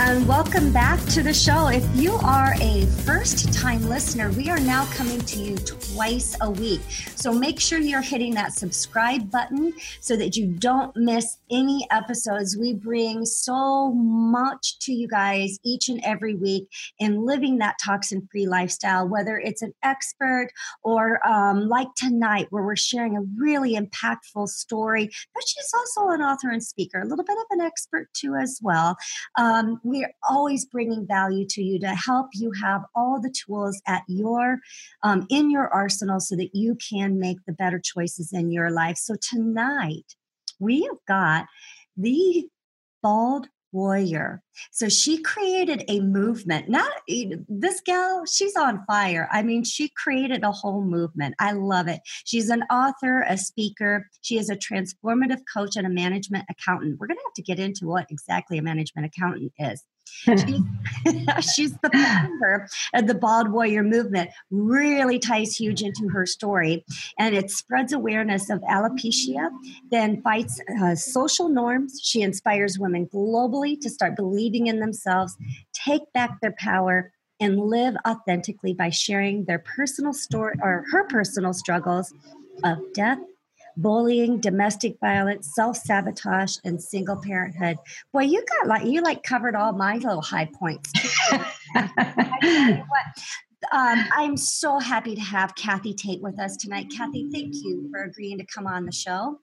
and welcome back to the show. If you are a first time listener, we are now coming to you twice a week. So make sure you're hitting that subscribe button so that you don't miss any episodes. We bring so much to you guys each and every week in living that toxin free lifestyle, whether it's an expert or um, like tonight, where we're sharing a really impactful story, but she's also an author and speaker, a little bit of an expert too, as well. Um, we're always bringing value to you to help you have all the tools at your um, in your arsenal so that you can make the better choices in your life. So tonight we have got the bald warrior. So she created a movement. Not this gal, she's on fire. I mean, she created a whole movement. I love it. She's an author, a speaker. She is a transformative coach and a management accountant. We're going to have to get into what exactly a management accountant is. She's, she's the founder of the Bald Warrior movement, really ties huge into her story. And it spreads awareness of alopecia, then fights uh, social norms. She inspires women globally to start believing in themselves, take back their power, and live authentically by sharing their personal story or her personal struggles of death bullying, domestic violence, self sabotage, and single parenthood. Boy, you got like you like covered all my little high points. um, I'm so happy to have Kathi Tait with us tonight. Kathi, thank you for agreeing to come on the show.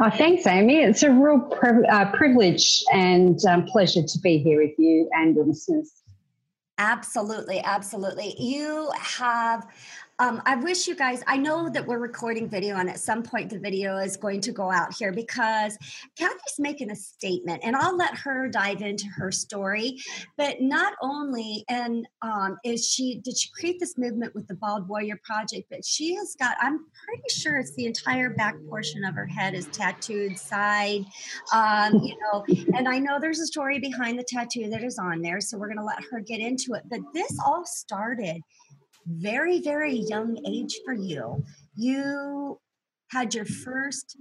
Oh, thanks, Aimee. It's a real priv- uh, privilege and um, pleasure to be here with you and your listeners. Absolutely, absolutely. You have um, I wish you guys, I know that we're recording video, and at some point the video is going to go out here because Kathi's making a statement, and I'll let her dive into her story. But not only, and um, is she did she create this movement with the Bald Warrior Project, but she has got, I'm pretty sure it's the entire back portion of her head is tattooed side, um, you know, and I know there's a story behind the tattoo that is on there, so we're going to let her get into it. But this all started very, very young age for you. You had your first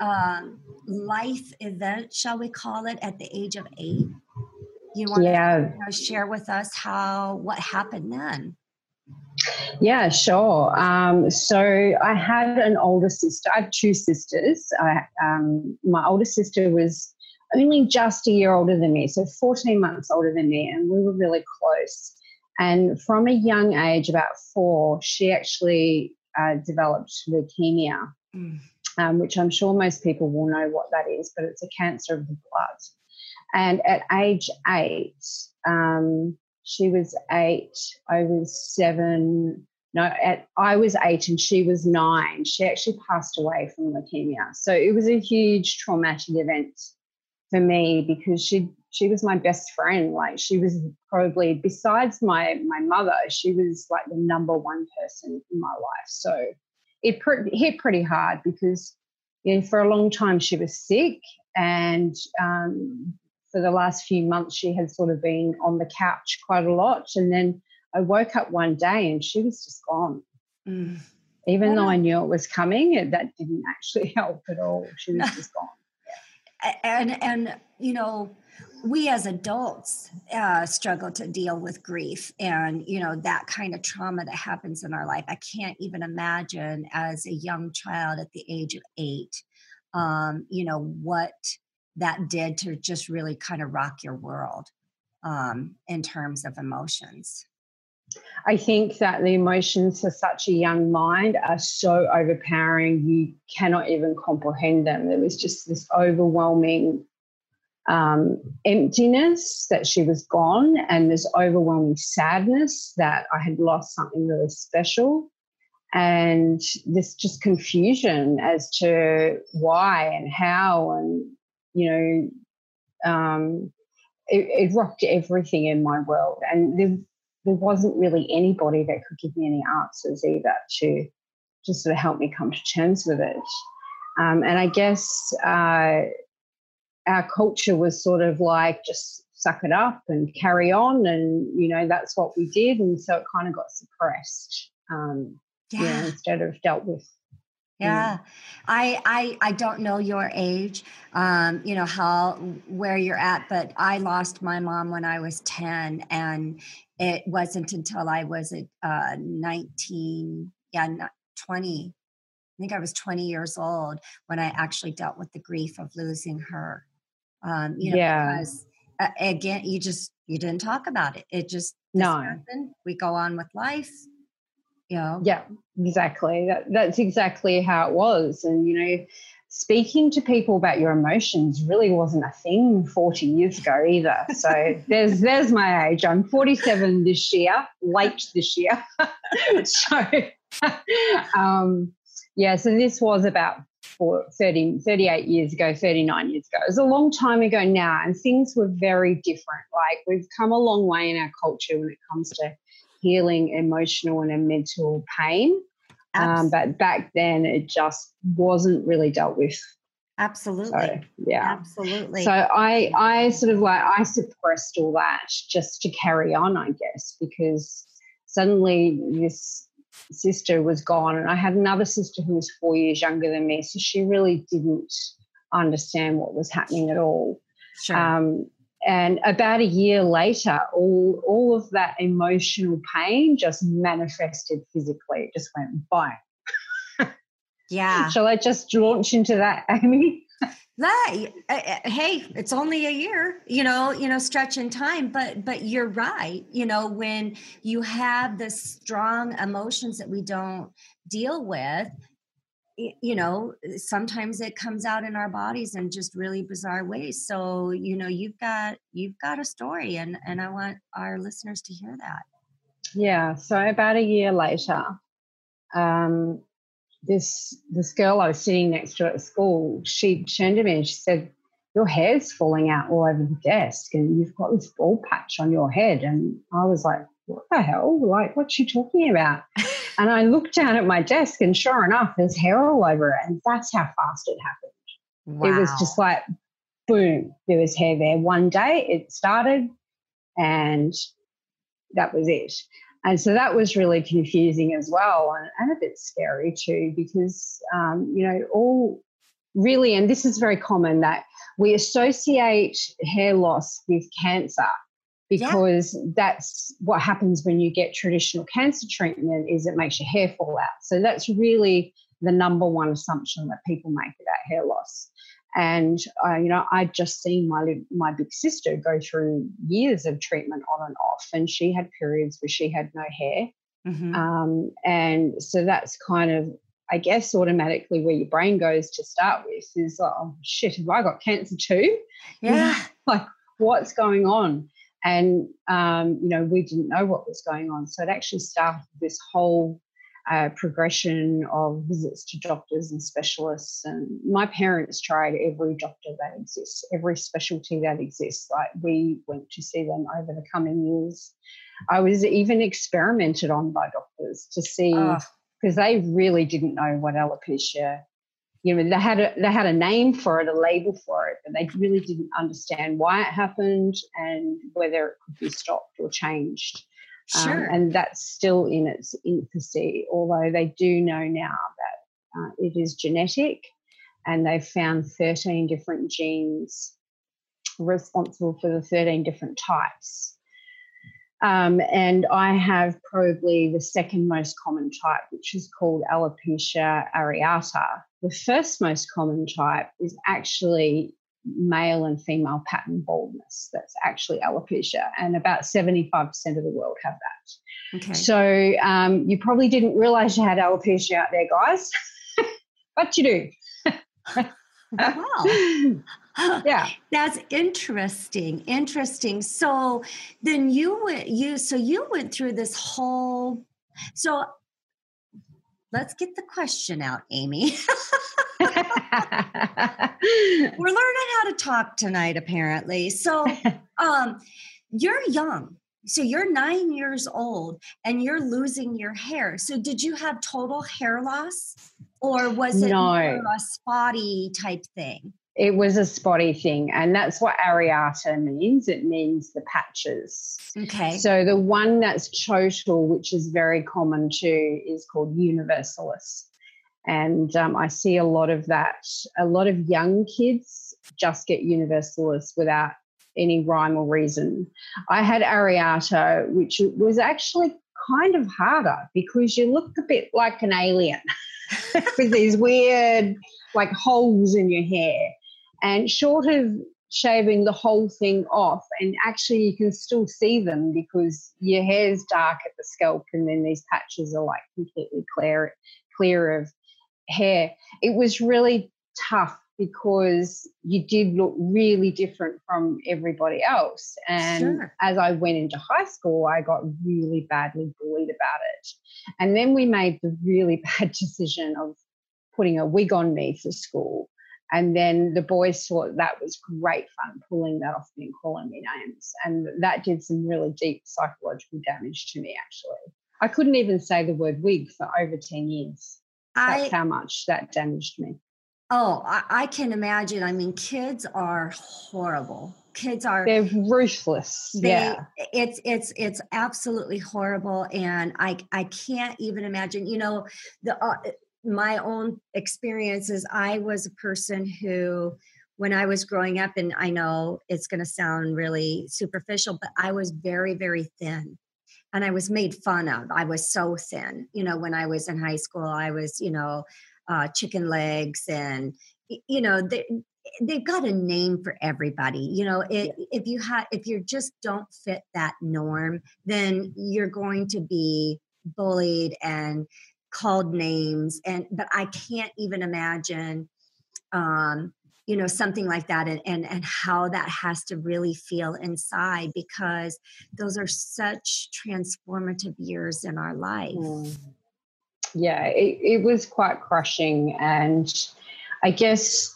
um, life event, shall we call it, at the age of eight. You want yeah. to share with us how what happened then? Yeah, sure. Um, so I had an older sister. I have two sisters. I, um, my older sister was only just a year older than me, so 14 months older than me, and we were really close. And from a young age, about four, she actually uh, developed leukemia, mm. um, which I'm sure most people will know what that is, but it's a cancer of the blood. And at age eight, um, she was eight, I was seven. No, at, I was eight and she was nine. She actually passed away from leukemia. So it was a huge traumatic event for me because she she was my best friend. Like she was probably besides my my mother, she was like the number one person in my life. So it hit pretty hard because you know for a long time she was sick, and um, for the last few months she had sort of been on the couch quite a lot. And then I woke up one day and she was just gone. Mm. Even yeah. though I knew it was coming, that didn't actually help at all. She was just gone. And and you know we as adults uh, struggle to deal with grief and you know that kind of trauma that happens in our life i can't even imagine as a young child at the age of eight um, you know what that did to just really kind of rock your world um, in terms of emotions I think that the emotions for such a young mind are so overpowering, you cannot even comprehend them. There was just this overwhelming um, emptiness that she was gone and this overwhelming sadness that I had lost something really special and this just confusion as to why and how and you know um, it, it, rocked everything in my world and the there wasn't really anybody that could give me any answers either to just sort of help me come to terms with it. Um, and I guess uh, our culture was sort of like just suck it up and carry on, and you know that's what we did, and so it kind of got suppressed. Um, yeah. Instead of dealt with yeah i i i don't know your age um you know how where you're at but i lost my mom when i was 10 and it wasn't until i was at uh 19 yeah not 20 i think i was 20 years old when i actually dealt with the grief of losing her um you know yeah. because uh, again you just you didn't talk about it. It just no. happened. we go on with life you know? Yeah exactly. That, that's exactly how it was. And you know speaking to people about your emotions really wasn't a thing 40 years ago either. So there's there's my age. I'm 47 this year late this year. So um, yeah so this was about 30, 38 years ago 39 years ago it was a long time ago now and things were very different like we've come a long way in our culture when it comes to healing emotional and mental pain. Um, but back then, it just wasn't really dealt with. Absolutely. So, yeah. Absolutely. So I, I sort of like I suppressed all that just to carry on, I guess, because suddenly this sister was gone, and I had another sister who was four years younger than me, so she really didn't understand what was happening at all. Sure. Um, and about a year later, all, all of that emotional pain just manifested physically. It just went bye. yeah. Shall I just launch into that, Aimee? Uh, uh, hey it's only a year you know you know stretch in time but but you're right you know when you have the strong emotions that we don't deal with you know sometimes it comes out in our bodies in just really bizarre ways so you know you've got you've got a story and and i want our listeners to hear that. Yeah so about a year later um this this girl i was sitting next to at school she turned to me and she said your hair's falling out all over the desk and you've got this bald patch on your head and i was like what the hell like what's she talking about And I looked down at my desk, and sure enough, there's hair all over it. And that's how fast it happened. Wow. It was just like, boom, there was hair there. One day it started, and that was it. And so that was really confusing as well, and, and a bit scary too, because, um, you know, all really, and this is very common that we associate hair loss with cancer because yeah. that's what happens when you get traditional cancer treatment is it makes your hair fall out so that's really the number one assumption that people make about hair loss and uh, you know i'd just seen my my big sister go through years of treatment on and off and she had periods where she had no hair mm-hmm. um, and so that's kind of i guess automatically where your brain goes to start with is like oh shit have i got cancer too yeah like what's going on and, um, you know, we didn't know what was going on. So it actually started this whole uh, progression of visits to doctors and specialists. And my parents tried every doctor that exists, every specialty that exists. Like we went to see them over the coming years. I was even experimented on by doctors to see because they really didn't know what alopecia you know they had a they had a name for it a label for it but they really didn't understand why it happened and whether it could be stopped or changed sure. Um, and that's still in its infancy although they do know now that uh, it is genetic and they've found 13 different genes responsible for the 13 different types um, and I have probably the second most common type, which is called alopecia areata. The first most common type is actually male and female pattern baldness. That's actually alopecia, and about 75% of the world have that. Okay. So um, you probably didn't realize you had alopecia out there, guys, but you do. wow. yeah that's interesting interesting so then you went you so you went through this whole so let's get the question out aimee we're learning how to talk tonight apparently so um you're young so you're nine years old and you're losing your hair. So did you have total hair loss or was it no. a spotty type thing? It was a spotty thing, and that's what areata means. It means the patches. Okay. So the one that's total, which is very common too, is called universalis. And um, I see a lot of that. A lot of young kids just get universalis without any rhyme or reason. I had areata, which was actually kind of harder because you look a bit like an alien with these weird like holes in your hair. And short of shaving the whole thing off, and actually you can still see them because your hair's dark at the scalp, and then these patches are like completely clear, clear of hair. It was really tough because you did look really different from everybody else. And sure. as I went into high school, I got really badly bullied about it. And then we made the really bad decision of putting a wig on me for school. And then the boys thought that was great fun, pulling that off me and calling me names. And that did some really deep psychological damage to me, actually. I couldn't even say the word wig for over 10 years. That's I, how much that damaged me. Oh, I, I, can imagine. I mean, kids are horrible. Kids are they're ruthless. They, yeah. It's it's it's absolutely horrible. And I I can't even imagine, you know, the uh, my own experiences. I was a person who when I was growing up, and I know it's gonna sound really superficial, but I was very, very thin and I was made fun of. I was so thin. You know, when I was in high school, I was, you know, uh, chicken legs and you know they, they've got a name for everybody you know it, yeah. if you have if you just don't fit that norm then you're going to be bullied and called names and but i can't even imagine um you know something like that and, and and how that has to really feel inside because those are such transformative years in our life mm yeah, it, it was quite crushing. And I guess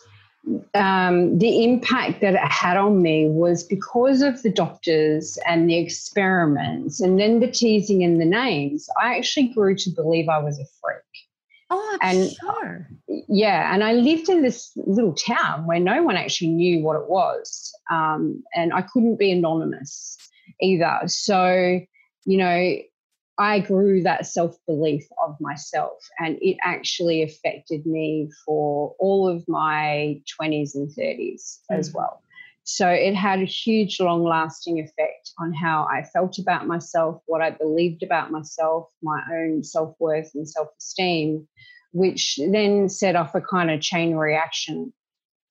um, the impact that it had on me was because of the doctors and the experiments and then the teasing and the names. I actually grew to believe I was a freak. Oh, I'm and, sure. Yeah, and I lived in this little town where no one actually knew what it was, um, and I couldn't be anonymous either. So, you know, I grew that self belief of myself, and it actually affected me for all of my 20s and 30s mm-hmm. as well. So it had a huge, long lasting effect on how I felt about myself, what I believed about myself, my own self worth and self esteem, which then set off a kind of chain reaction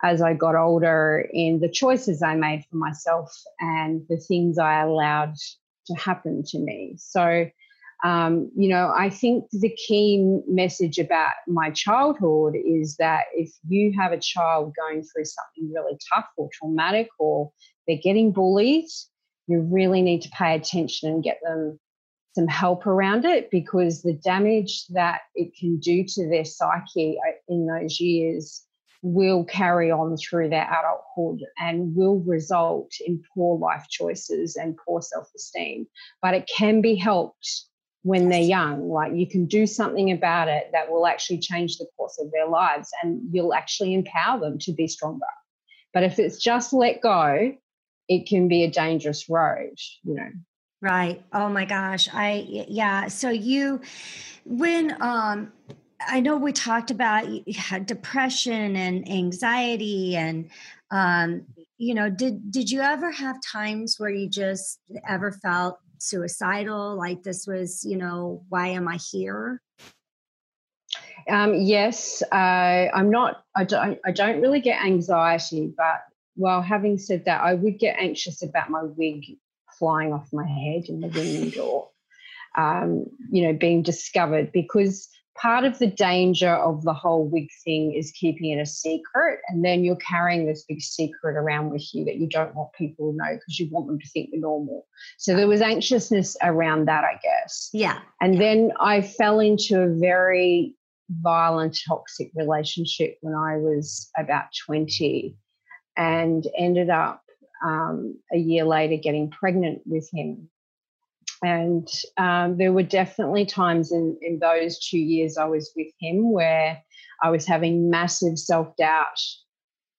as I got older in the choices I made for myself and the things I allowed to happen to me. So um, you know, I think the key message about my childhood is that if you have a child going through something really tough or traumatic or they're getting bullied, you really need to pay attention and get them some help around it because the damage that it can do to their psyche uh, in those years will carry on through their adulthood and will result in poor life choices and poor self esteem. But it can be helped when they're young. Like you can do something about it that will actually change the course of their lives and you'll actually empower them to be stronger. But if it's just let go, it can be a dangerous road, you know. Right. Oh my gosh. I yeah. So you when um I know we talked about depression and anxiety and um you know did did you ever have times where you just ever felt suicidal like this was you know why am i here? Um, yes uh, i'm not I don't, I don't really get anxiety but well having said that i would get anxious about my wig flying off my head in the window um, you know being discovered because part of the danger of the whole wig thing is keeping it a secret and then you're carrying this big secret around with you that you don't want people to know because you want them to think you're normal. So there was anxiousness around that i guess. Yeah. And yeah. then i fell into a very violent toxic relationship when i was about 20 and ended up um, a year later getting pregnant with him And um, there were definitely times in, in those two years I was with him where I was having massive self doubt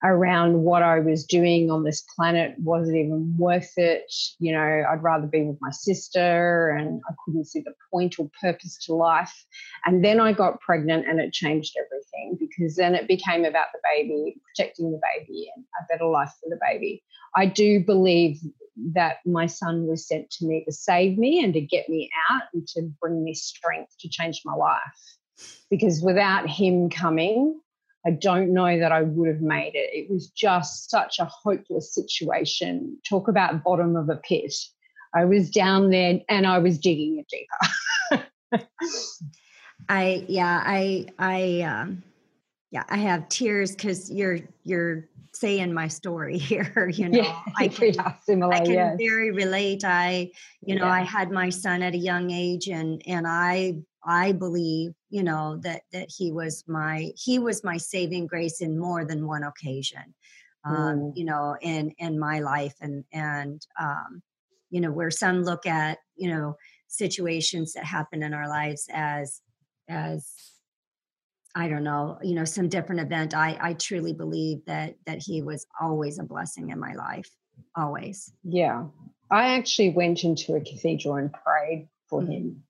around what I was doing on this planet. Was it even worth it? You know, I'd rather be with my sister and I couldn't see the point or purpose to life. And then I got pregnant and it changed everything because then it became about the baby, protecting the baby and a better life for the baby. I do believe that my son was sent to me to save me and to get me out and to bring me strength to change my life. Because without him coming, I don't know that I would have made it. It was just such a hopeless situation. Talk about bottom of a pit. I was down there and I was digging it deeper. I yeah, I I um yeah, I have tears because you're you're saying my story here. You know, yeah, I can, similar, I can yes. very relate. I, you know, yeah. I had my son at a young age, and and I I believe, you know, that that he was my he was my saving grace in more than one occasion, um, mm. you know, in in my life, and and um, you know, where some look at you know situations that happen in our lives as as I don't know, you know, some different event. I I truly believe that that he was always a blessing in my life, always. Yeah, I actually went into a cathedral and prayed for mm-hmm. him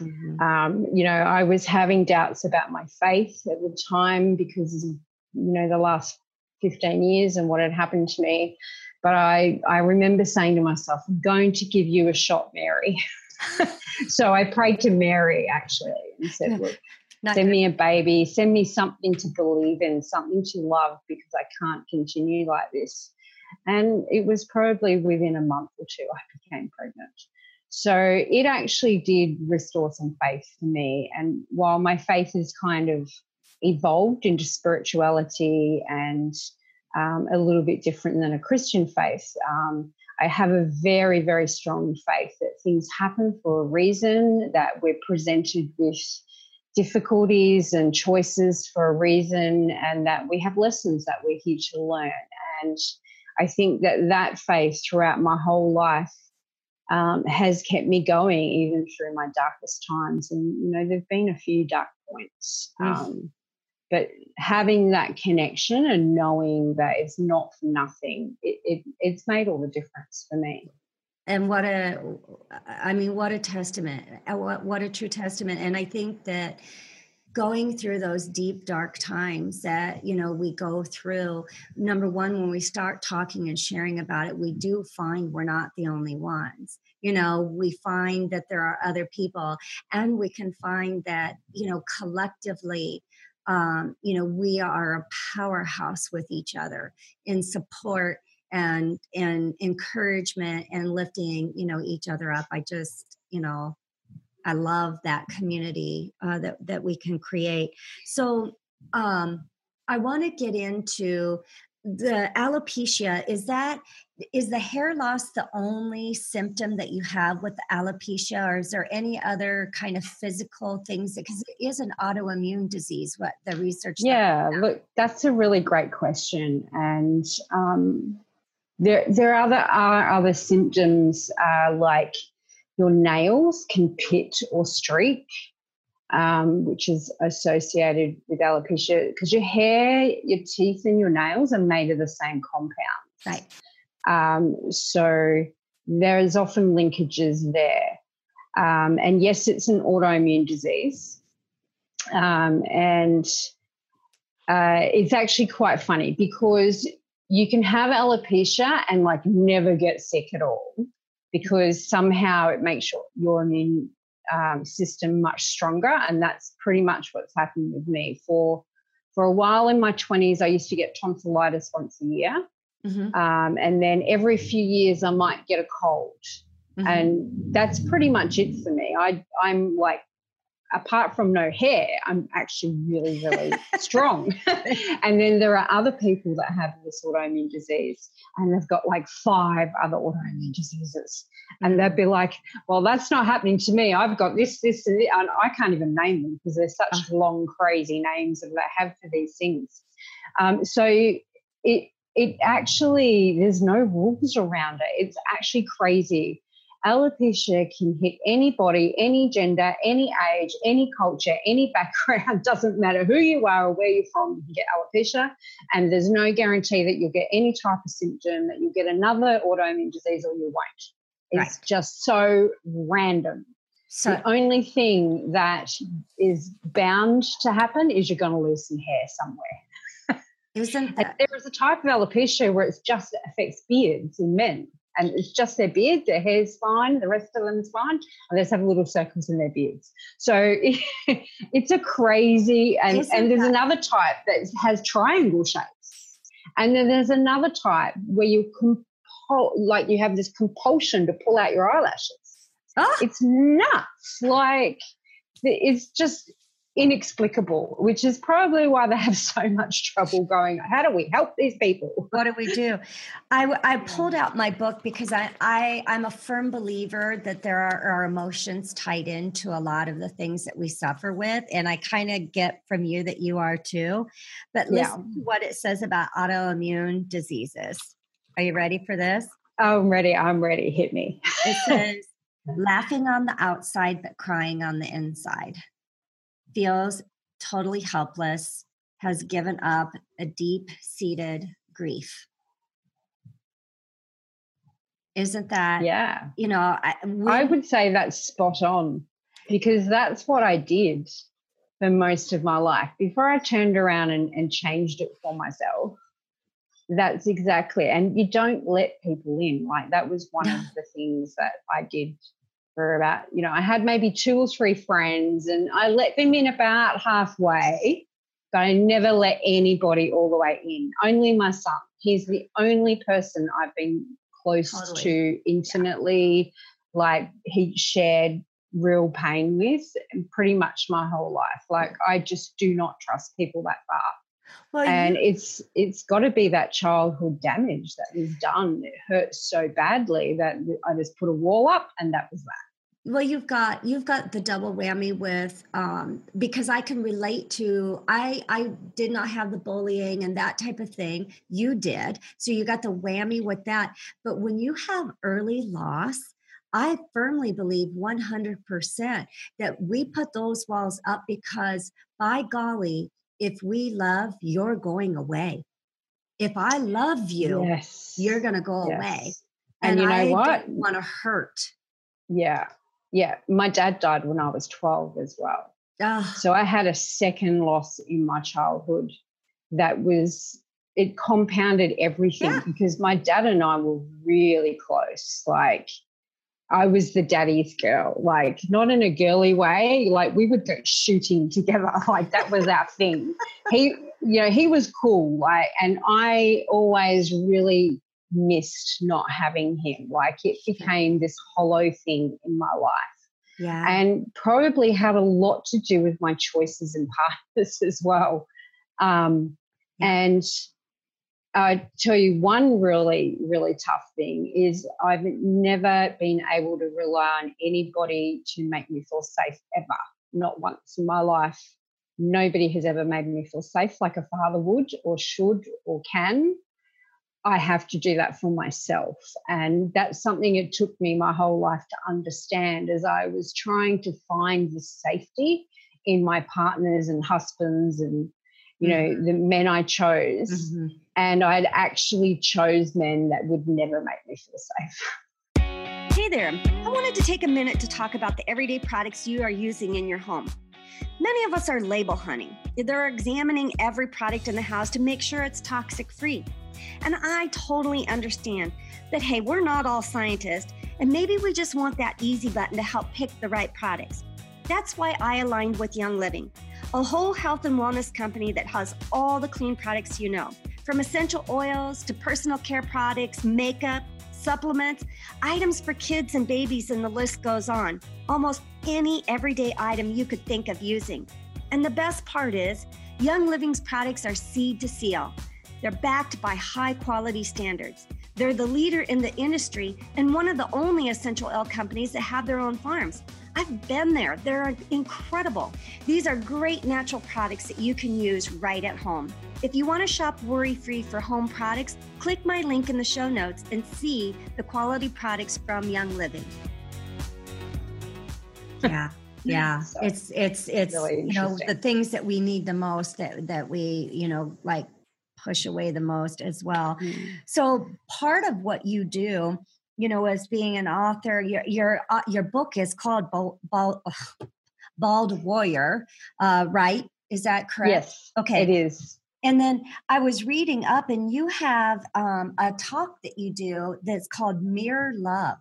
Mm-hmm. Um, you know, I was having doubts about my faith at the time because you know, the last 15 years and what had happened to me. But I, I remember saying to myself, I'm going to give you a shot, Mary. so I prayed to Mary actually and said, Look, Send me a baby, send me something to believe in, something to love because I can't continue like this. And it was probably within a month or two I became pregnant. So it actually did restore some faith for me. And while my faith has kind of evolved into spirituality and um, a little bit different than a Christian faith, um, I have a very, very strong faith that things happen for a reason, that we're presented with difficulties and choices for a reason, and that we have lessons that we're here to learn. And I think that that faith throughout my whole life um, has kept me going even through my darkest times. And, you know, there've been a few dark points. Um, but having that connection and knowing that it's not for nothing, it, it, it's made all the difference for me. And what a, I mean, what a testament, uh, what, what a true testament. And I think that going through those deep dark times that you know we go through number one when we start talking and sharing about it we do find we're not the only ones you know we find that there are other people and we can find that you know collectively um, you know we are a powerhouse with each other in support and and encouragement and lifting you know each other up i just you know I love that community uh, that that we can create. So um, I want to get into the alopecia. Is that is the hair loss the only symptom that you have with the alopecia, or is there any other kind of physical things? Because it is an autoimmune disease. What the research? Yeah, look, that's a really great question, and um, there there are other are other symptoms uh, like your nails can pit or streak, um, which is associated with alopecia because your hair, your teeth, and your nails are made of the same compound. Right. Um, so there is often linkages there. Um, and yes, it's an autoimmune disease. Um, and uh, it's actually quite funny because you can have alopecia and like never get sick at all because somehow it makes your, your immune um, system much stronger. And that's pretty much what's happened with me. For for a while in my 20s, I used to get tonsillitis once a year. Mm-hmm. Um, and then every few years, I might get a cold. Mm-hmm. And that's pretty much it for me. I, I'm like apart from no hair, I'm actually really, really strong. and then there are other people that have this autoimmune disease and they've got like five other autoimmune diseases. And they'd be like, well, that's not happening to me. I've got this, this, and, and I can't even name them because they're such oh. long, crazy names that they have for these things. Um, so it, it actually, there's no rules around it. It's actually crazy alopecia can hit anybody, any gender, any age, any culture, any background, doesn't matter who you are or where you're from, you can get alopecia. And there's no guarantee that you'll get any type of symptom, that you'll get another autoimmune disease or you won't. It's right. just so random. So the only thing that is bound to happen is you're going to lose some hair somewhere. Isn't that? there is a type of alopecia where it's just affects beards in men and it's just their beard, their hair's fine, the rest of them is fine, and they just have little circles in their beards. So it's a crazy, and, and there's that- another type that has triangle shapes. And then there's another type where you compul, like you have this compulsion to pull out your eyelashes. Oh. It's nuts. Like it's just inexplicable, which is probably why they have so much trouble going. How do we help these people? What do we do? I, I pulled out my book because I, I I'm a firm believer that there are, are emotions tied into a lot of the things that we suffer with, and I kind of get from you that you are too. But listen yeah. to what it says about autoimmune diseases. Are you ready for this? I'm ready. I'm ready. Hit me. it says laughing on the outside but crying on the inside feels totally helpless, has given up a deep seated grief. Isn't that? Yeah. You know, I, we, I would say that's spot on because that's what I did for most of my life. Before I turned around and, and changed it for myself, that's exactly. And you don't let people in. Like that was one of the things that I did for about, you know, I had maybe two or three friends and I let them in about halfway, but I never let anybody all the way in. Only my son. He's the only person I've been close totally. to intimately, yeah. like he shared real pain with pretty much my whole life. Like I just do not trust people that far. Well, and you, it's it's got to be that childhood damage that was done. It hurts so badly that I just put a wall up, and that was that. Well, you've got you've got the double whammy with um, because I can relate to I I did not have the bullying and that type of thing. You did, so you got the whammy with that. But when you have early loss, I firmly believe 100% that we put those walls up because, by golly, if we love, you're going away. If I love you, yes. you're going to go yes. away. And, and, you know I what? want to hurt. Yeah. Yeah. My dad died when I was 12 as well. Oh. So I had a second loss in my childhood that was, it compounded everything yeah. because my dad and I were really close. Like, I was the daddy's girl, like not in a girly way. Like we would go shooting together. Like that was our thing. He, you know, he was cool. Like, and I always really missed not having him. Like it became this hollow thing in my life. Yeah. And probably had a lot to do with my choices and partners as well. Um, and I tell you one really, really tough thing is I've never been able to rely on anybody to make me feel safe ever. Not once in my life. Nobody has ever made me feel safe like a father would, or should, or can. I have to do that for myself. And that's something it took me my whole life to understand as I was trying to find the safety in my partners and husbands and you know mm-hmm. the men i chose mm-hmm. and i'd actually chose men that would never make me feel safe. Hey there. I wanted to take a minute to talk about the everyday products you are using in your home. Many of us are label hunting. They're examining every product in the house to make sure it's toxic free. And i totally understand that hey we're not all scientists and maybe we just want that easy button to help pick the right products that's why i aligned with young living a whole health and wellness company that has all the clean products you know, from essential oils to personal care products, makeup, supplements, items for kids and babies, and the list goes on. Almost any everyday item you could think of using. And the best part is, Young Living's products are seed to seal. They're backed by high quality standards. They're the leader in the industry and one of the only essential oil companies that have their own farms. I've been there. They're incredible. These are great natural products that you can use right at home. If you want to shop worry free for home products, click my link in the show notes and see the quality products from Young Living. yeah. Yeah. so it's, it's, it's, really you know, the things that we need the most that, that we, you know, like push away the most as well. Mm. So part of what you do, you know, as being an author, your, your, uh, your book is called Bald, Bald, Bald Warrior, uh, right? Is that correct? Yes. Okay. It is. And then I was reading up, and you have um, a talk that you do that's called Mirror Love.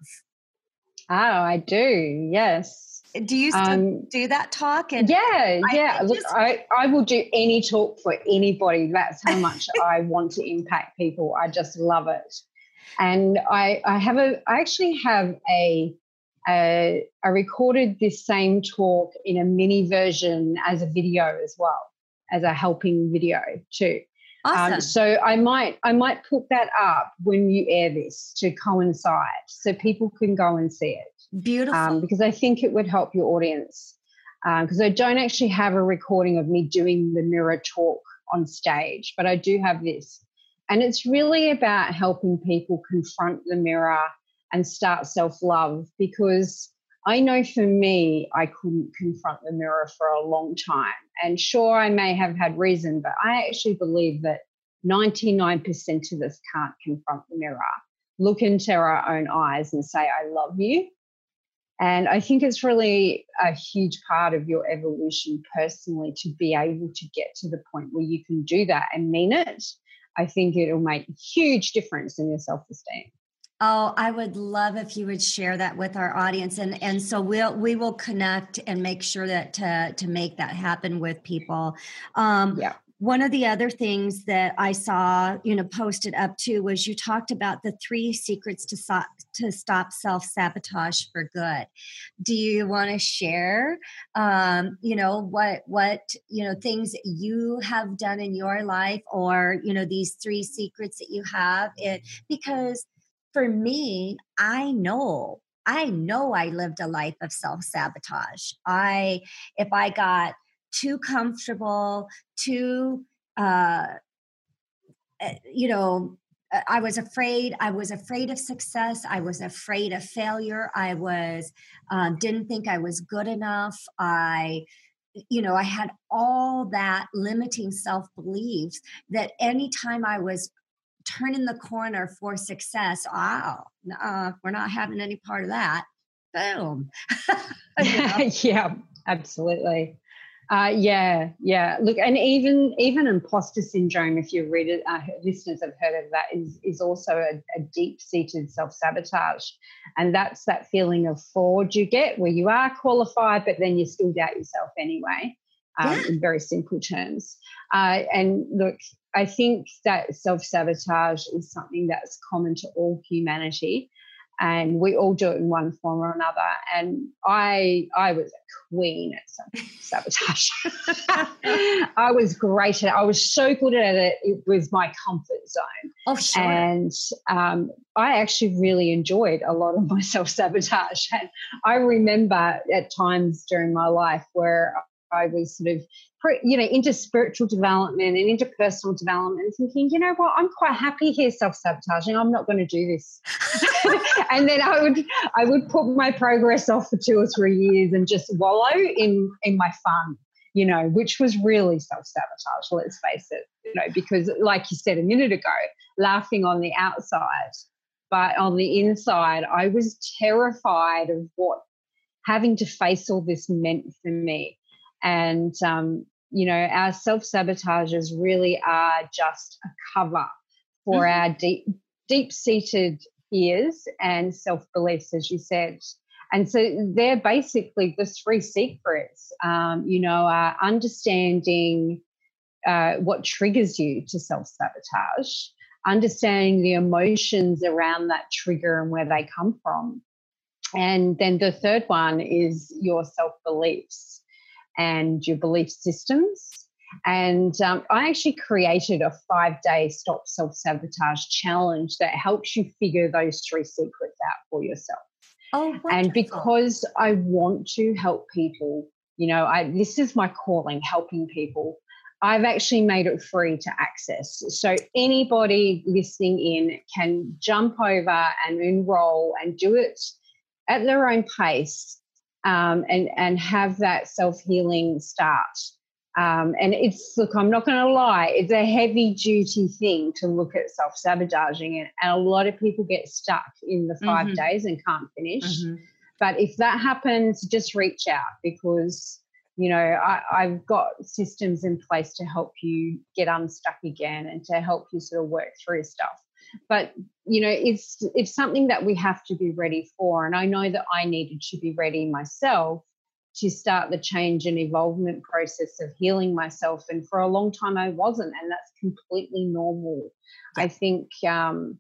Oh, I do. Yes. Do you still um, do that talk? And yeah, yeah. I Look, just, I, I will do any talk for anybody. That's how much I want to impact people. I just love it. And I, I have a, I actually have a, a, I recorded this same talk in a mini version as a video as well as a helping video too. Um, awesome. Um, so I might I might put that up when you air this to coincide, so people can go and see it. Beautiful. Um, because I think it would help your audience. Because um, I don't actually have a recording of me doing the mirror talk on stage, but I do have this, and it's really about helping people confront the mirror and start self love because I know for me, I couldn't confront the mirror for a long time. And sure, I may have had reason, but I actually believe that 99% of us can't confront the mirror, look into our own eyes and say, I love you. And I think it's really a huge part of your evolution personally to be able to get to the point where you can do that and mean it. I think it'll make a huge difference in your self esteem. Oh, I would love if you would share that with our audience, and and so we'll we will connect and make sure that to to make that happen with people. Um, yeah. One of the other things that I saw, you know, posted up too was you talked about the three secrets to so, to stop self sabotage for good. Do you want to share, um, you know, what what you know things you have done in your life, or you know, these three secrets that you have? It because for me, I know, I know I lived a life of self sabotage. I, if I got too comfortable, too, uh, eh, you know, I was afraid. I was afraid of success. I was afraid of failure. I was um, didn't think I was good enough. I, you know, I had all that limiting self beliefs that anytime I was turning the corner for success. Wow, uh, we're not having any part of that. Boom. yeah, absolutely. Uh, yeah, yeah. Look, and even even imposter syndrome, if you read it, uh, listeners have heard of that, is is also a, a deep seated self sabotage, and that's that feeling of fraud you get where you are qualified, but then you still doubt yourself anyway. Um, yeah. In very simple terms, uh, and look, I think that self sabotage is something that's common to all humanity, and we all do it in one form or another. And I, I was a queen at some sabotage. I was great at it. I was so good at it. It was my comfort zone. Oh, sure. And um, I actually really enjoyed a lot of my self sabotage. And I remember at times during my life where I was sort of, you know, into spiritual development and into personal development, thinking, you know what, I'm quite happy here self-sabotaging. I'm not going to do this. and then I would, I would put my progress off for two or three years and just wallow in in my fun, you know, which was really self-sabotage. Let's face it, you know, because like you said a minute ago, laughing on the outside, but on the inside, I was terrified of what having to face all this meant for me and, um, you know, our self sabotages really are just a cover for mm-hmm. our deep, deep seated fears and self beliefs, as you said. And so they're basically the three secrets, um, you know, are understanding uh, what triggers you to self sabotage, understanding the emotions around that trigger and where they come from. And then the third one is your self beliefs and your belief systems. And um, I actually created a five day stop self sabotage challenge that helps you figure those three secrets out for yourself. Oh, wonderful. and because I want to help people, you know, I, this is my calling, helping people. I've actually made it free to access. So anybody listening in can jump over and enroll and do it at their own pace um, and and have that self healing start. Um, and it's look, I'm not going to lie, it's a heavy duty thing to look at self sabotaging, and, and, a lot of people get stuck in the 5 mm-hmm. days and can't finish. Mm-hmm. But if that happens, just reach out because you know I, I've got systems in place to help you get unstuck again and to help you sort of work through stuff but you know it's it's something that we have to be ready for and i know that i needed to be ready myself to start the change and evolvement process of healing myself and for a long time i wasn't and that's completely normal. I think um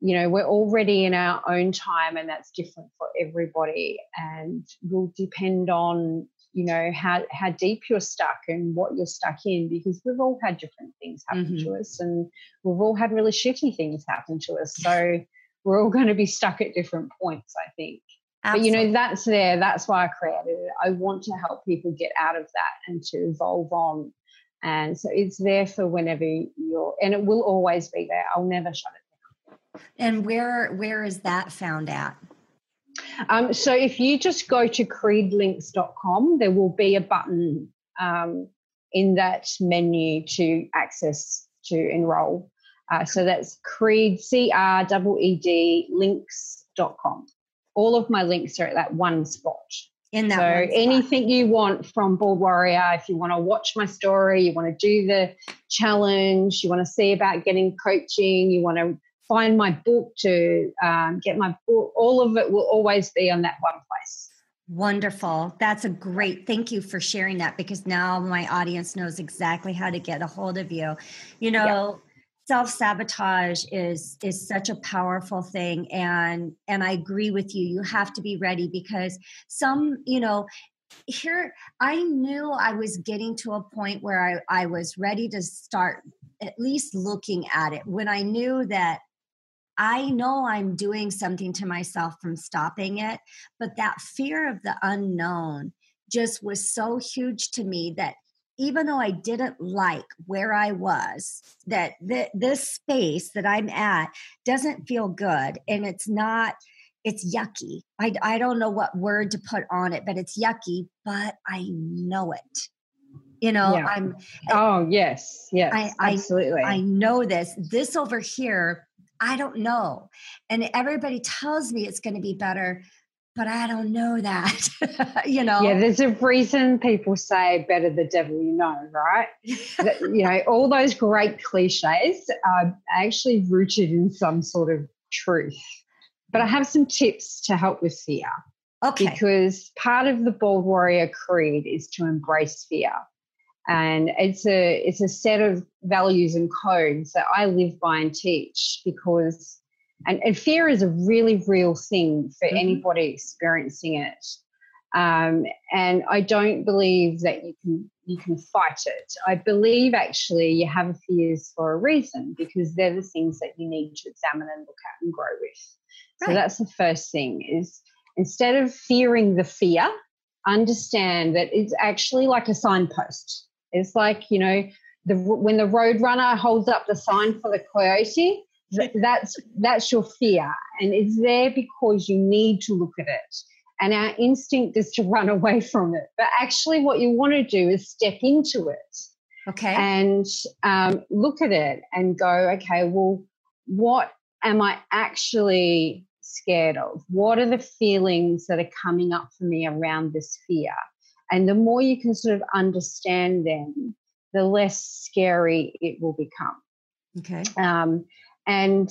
you know we're already in our own time and that's different for everybody and will depend on you know how how deep you're stuck and what you're stuck in because we've all had different things happen mm-hmm. to us and we've all had really shitty things happen to us. So we're all going to be stuck at different points i think. Absolutely. but you know that's there that's why i created it. I want to help people get out of that and to evolve on. And so it's there for whenever you're and it will always be there. I'll never shut it down. And where where is that found at um, so if you just go to creedlinks.com, there will be a button um, in that menu to access to enroll. Uh, so that's creed, C-R-E-E-D, links.com. All of my links are at that one spot. In that so anything you want from Bald Warrior, if you want to watch my story, you want to do the challenge, you want to see about getting coaching, you want to find my book, to um, get my book, all of it will always be on that one place. Wonderful. That's a great thank you for sharing that because now my audience knows exactly how to get a hold of you. You know, self-sabotage is is such a powerful thing and and I agree with you. You have to be ready because some, you know, here I knew I was getting to a point where I, I was ready to start at least looking at it when I knew that I know I'm doing something to myself from stopping it, but that fear of the unknown just was so huge to me that even though I didn't like where I was, that th- this space that I'm at doesn't feel good and it's not, it's yucky. I, I don't know what word to put on it, but it's yucky, but I know it. You know, yeah. I'm. Oh, yes, yes, I, absolutely. I, I know this. This over here I don't know. And everybody tells me it's going to be better, but I don't know that. you know? Yeah, there's a reason people say better the devil you know, right? that, you know, all those great cliches are actually rooted in some sort of truth. But I have some tips to help with fear. Okay. Because part of the Bald Warrior Creed is to embrace fear and it's a it's a set of values and codes that I live by and teach because and, and fear is a really real thing for mm-hmm. anybody experiencing it um, and I don't believe that you can you can fight it. I believe actually you have fears for a reason because they're the things that you need to examine and look at and grow with. Right. So that's the first thing is instead of fearing the fear, understand that it's actually like a signpost. It's like, you know, the when the road runner holds up the sign for the coyote, that's that's your fear. And it's there because you need to look at it. And our instinct is to run away from it. But actually, what you want to do is step into it. Okay. And um, look at it and go, okay, well, what am I actually scared of? What are the feelings that are coming up for me around this fear? And the more you can sort of understand them, the less scary it will become. Okay. Um, and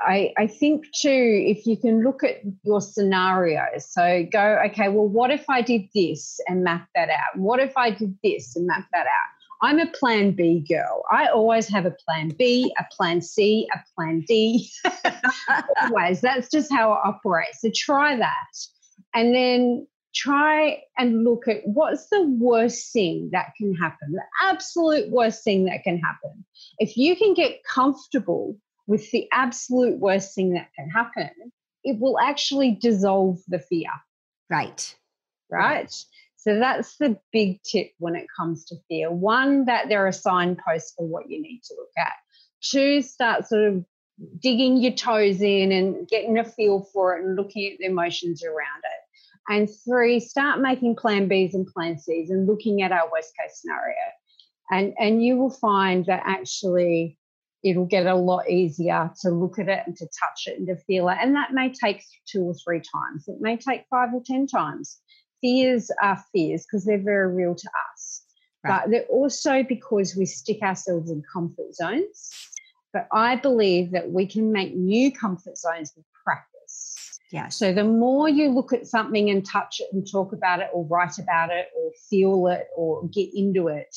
I, I think too, if you can look at your scenarios, so go, okay, well, what if I did this and map that out? What if I did this and map that out? I'm a plan B girl. I always have a plan B, a plan C, a plan D. always. That's just how I operate. So try that. And then try and look at what's the worst thing that can happen, the absolute worst thing that can happen. If you can get comfortable with the absolute worst thing that can happen, it will actually dissolve the fear. Right. Right. So that's the big tip when it comes to fear. One, that there are signposts for what you need to look at. Two, start sort of digging your toes in and getting a feel for it and looking at the emotions around it And three, start making plan Bs and plan Cs and looking at our worst case scenario. And, and you will find that actually it'll get a lot easier to look at it and to touch it and to feel it. And that may take two or three times, it may take five or 10 times. Fears are fears because they're very real to us. Right. But they're also because we stick ourselves in comfort zones. But I believe that we can make new comfort zones with. Yeah. So the more you look at something and touch it and talk about it or write about it or feel it or get into it,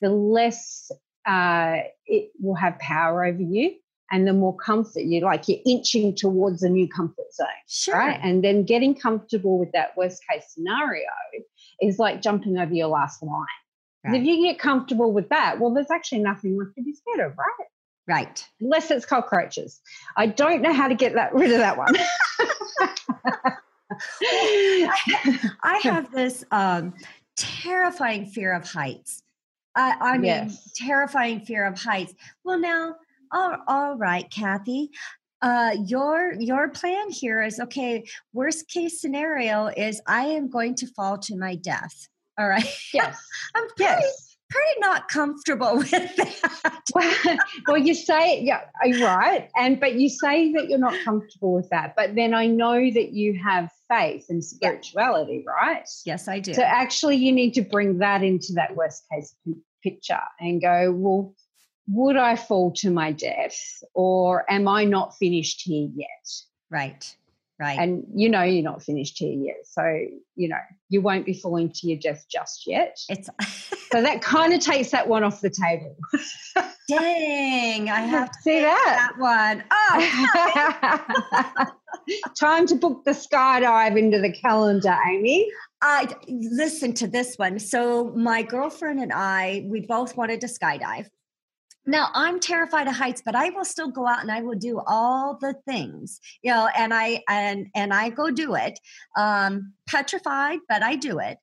the less uh, it will have power over you and the more comfort you like you're inching towards a new comfort zone sure. right and then getting comfortable with that worst case scenario is like jumping over your last line right. if you get comfortable with that well there's actually nothing left to be scared of right right unless it's cockroaches i don't know how to get that rid of that one I have this um, terrifying fear of heights I, I mean, yes. terrifying fear of heights. Well, now, all, all right, Kathi. Uh, your your plan here is okay. Worst case scenario is I am going to fall to my death. All right. Yes. I'm pretty, yes. Pretty not comfortable with that. well, well, you say yeah, uh, right, and but you say that you're not comfortable with that. But then I know that you have faith and spirituality, yeah. right? Yes, I do. So actually, you need to bring that into that worst case picture and go, well, would I fall to my death or am I not finished here yet? Right. Right. And you know you're not finished here yet. So, you know, you won't be falling to your death just yet. It's so that kind of takes that one off the table. Dang, I have to see that. that one. Oh, time to book the skydive into the calendar, Aimee. I listen to this one. So my girlfriend and I, we both wanted to skydive. Now I'm terrified of heights, but I will still go out and I will do all the things, you know, and I and and I go do it. Um, petrified, but I do it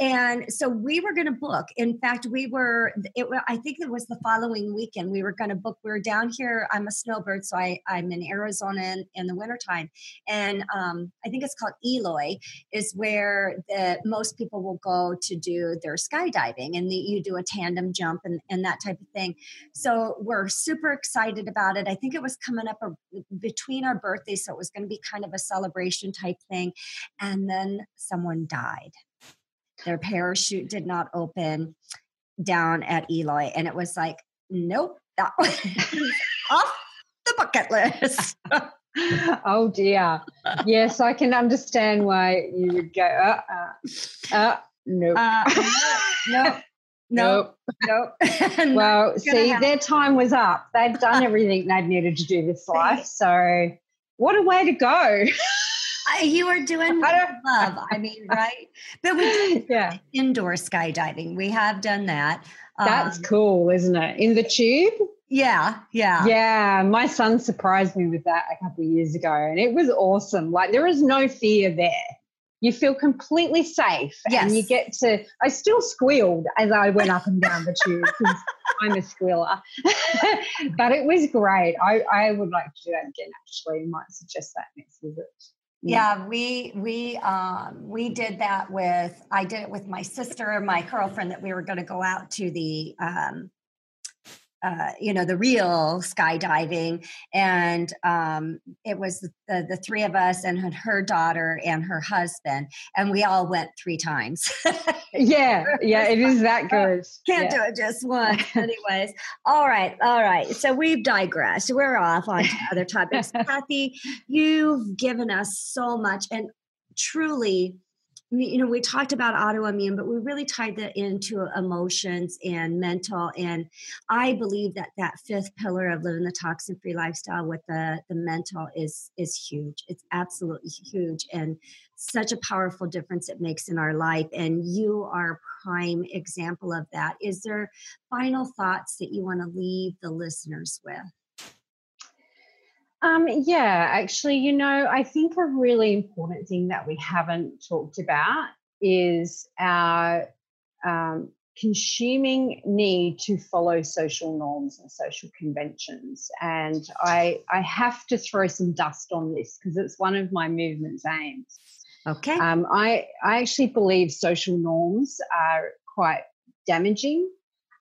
and so we were going to book. In fact we were it i think it was the following weekend we were going to book we were down here i'm a snowbird so I, i'm in arizona in, in the wintertime. And um, i think it's called eloy is where the most people will go to do their skydiving and the, you do a tandem jump and, and that type of thing. So we're super excited about it. I think it was coming up a, between our birthdays so it was going to be kind of a celebration type thing. And then someone died their parachute did not open down at Eloy. And it was like, nope, that was off the bucket list. oh dear. Yes, I can understand why you would go, uh, uh, uh nope. Uh, nope. Nope. Nope. nope. well, see, happen. their time was up. They'd done everything they'd needed to do this life. So, what a way to go you are doing love. I mean, right? But we do yeah. indoor skydiving. We have done that. That's um, cool, isn't it? In the tube? Yeah, yeah. Yeah, my son surprised me with that a couple of years ago and it was awesome. Like there is no fear there. You feel completely safe yes. and you get to I still squealed as I went up and down the tube because I'm a squealer. but it was great. I, I would like to do that again actually. I might suggest that next visit yeah we we um we did that with i did it with my sister and my girlfriend that we were going to go out to the um uh, you know the real skydiving. And um, it was the, the, three of us and her daughter and her husband and we all went three times. Yeah yeah it is that good. can't yeah. do it just once. Anyways all right all right. So we've digressed. We're off on to other topics. Kathi you've given us so much and truly you know we talked about autoimmune but we really tied that into emotions and mental and i believe that that fifth pillar of living the toxin free lifestyle with the the mental is is huge. It's absolutely huge and such a powerful difference it makes in our life and you are a prime example of that. Is there final thoughts that you want to leave the listeners with um, yeah, actually, you know, I think a really important thing that we haven't talked about is our um, consuming need to follow social norms and social conventions. And I, I have to throw some dust on this because it's one of my movement's aims. Okay. Um, I, I actually believe social norms are quite damaging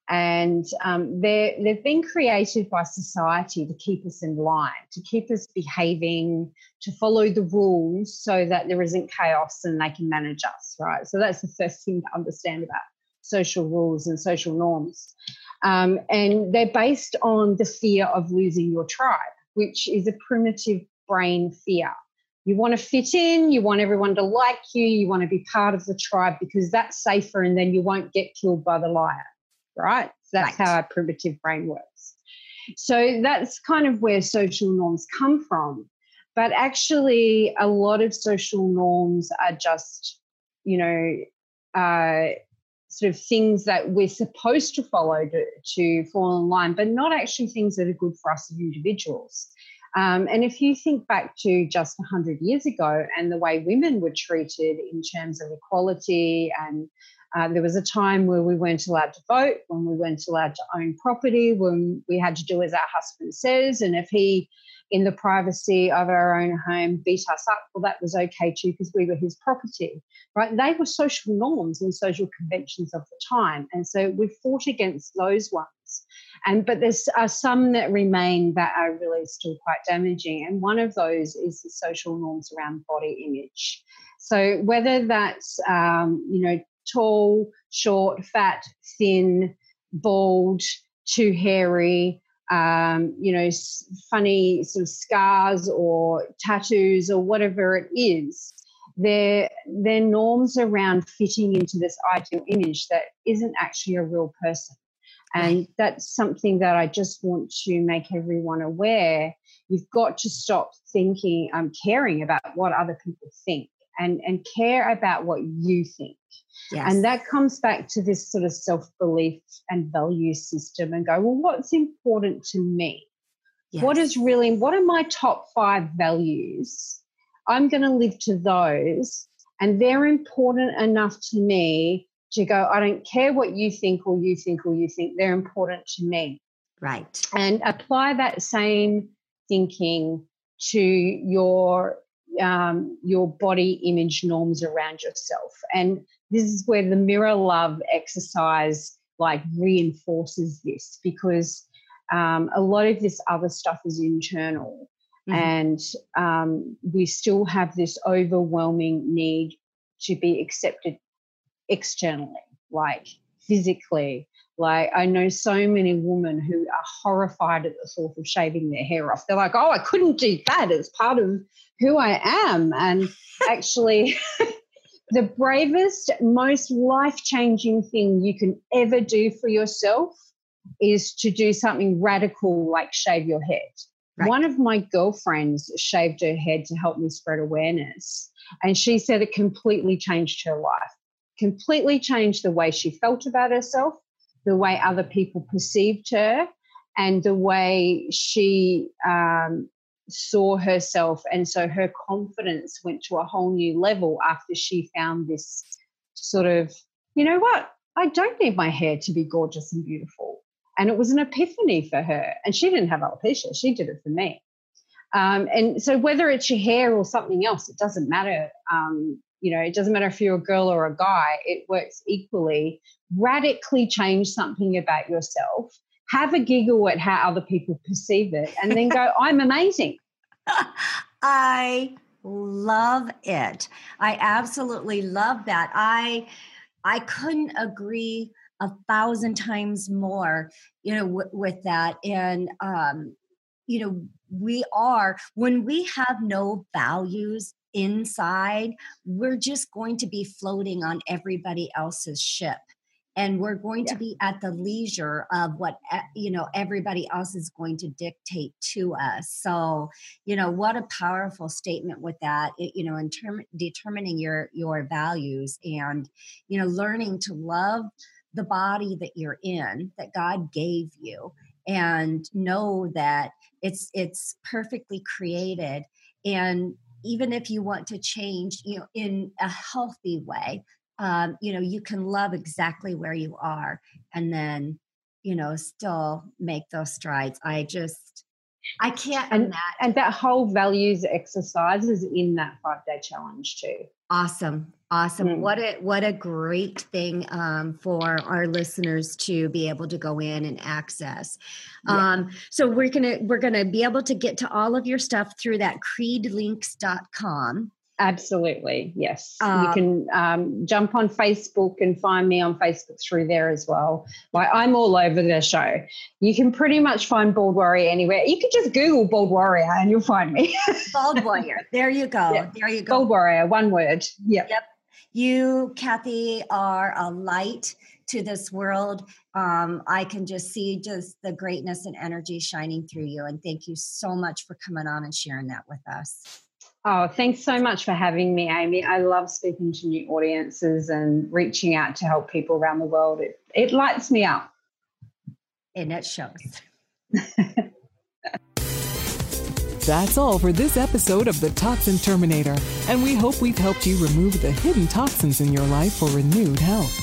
and um, they've been created by society to keep us in line, to keep us behaving, to follow the rules so that there isn't chaos and they can manage us, right? So that's the first thing to understand about social rules and social norms. Um, and they're based on the fear of losing your tribe, which is a primitive brain fear. You want to fit in, you want everyone to like you, you want to be part of the tribe because that's safer and then you won't get killed by the lion, right? So that's right. how our primitive brain works. So that's kind of where social norms come from. But actually, a lot of social norms are just, you know, uh, sort of things that we're supposed to follow to, to fall in line, but not actually things that are good for us as individuals. Um, and if you think back to just 100 years ago and the way women were treated in terms of equality, and uh, there was a time where we weren't allowed to vote, when we weren't allowed to own property, when we had to do as our husband says. And if he in the privacy of our own home beat us up, well, that was okay too because we were his property, right? They were social norms and social conventions of the time. And so we fought against those ones. And but there's uh, some that remain that are really still quite damaging. And one of those is the social norms around body image. So whether that's um, you know tall, short, fat, thin, bald, too hairy, um, you know, funny sort of scars or tattoos or whatever it is. They're, they're norms around fitting into this ideal image that isn't actually a real person. And that's something that I just want to make everyone aware. You've got to stop thinking, um, caring about what other people think and, and care about what you think. Yes. And that comes back to this sort of self belief and value system and go, well, what's important to me? Yes. What is really, what are my top five values? I'm going to live to those. And they're important enough to me to go, I don't care what you think or you think or you think, they're important to me. Right. And apply that same thinking to your um, your body image norms around yourself. And this is where the mirror love exercise like reinforces this because um, a lot of this other stuff is internal. Mm-hmm. And um, we still have this overwhelming need to be accepted externally, like physically. Like, I know so many women who are horrified at the thought of shaving their hair off. They're like, oh, I couldn't do that. It's part of who I am. And actually, the bravest, most life changing thing you can ever do for yourself is to do something radical like shave your head. Right. One of my girlfriends shaved her head to help me spread awareness. And she said it completely changed her life, completely changed the way she felt about herself, the way other people perceived her, and the way she um, saw herself. And so her confidence went to a whole new level after she found this sort of, you know what? I don't need my hair to be gorgeous and beautiful. And it was an epiphany for her. And she didn't have alopecia, she did it for me. Um, and so whether it's your hair or something else, it doesn't matter. Um, you know, it doesn't matter if you're a girl or a guy, it works equally. Radically change something about yourself have a giggle at how other people perceive it, and then go, I'm amazing. I love it. I absolutely love that. I I couldn't agree a thousand times more, you know, w- with that. And um, you know, we are when we have no values inside, we're just going to be floating on everybody else's ship and we're going yeah. to be at the leisure of what eh, you know everybody else is going to dictate to us so you know what a powerful statement with that eh, you know in term determining your your values and you know learning to love the body that you're in that god gave you and know that it's it's perfectly created and even if you want to change you know in a healthy way um, you know you can love exactly where you are and then you know still make those strides i just i can't and that and that whole values exercise is in that five day challenge too Awesome. Awesome. Mm. What a what a great thing um, for our listeners to be able to go in and access. Yeah. Um, so we're gonna we're gonna be able to get to all of your stuff through that creedlinks.com. Absolutely, yes. Uh, you can um, jump on Facebook and find me on Facebook through there as well. Like I'm all over the show. You can pretty much find Bald Warrior anywhere. You can just Google Bald Warrior and you'll find me. Bald Warrior. There you go. Yep. There you go. Bald Warrior, one word. Yep. Yep. You, Kathi, are a light to this world. Um, I can just see just the greatness and energy shining through you. And thank you so much for coming on and sharing that with us. Oh, thanks so much for having me, Aimee. I love speaking to new audiences and reaching out to help people around the world. It, it lights me up. And it shows. That's all for this episode of The Toxin Terminator, and we hope we've helped you remove the hidden toxins in your life for renewed health.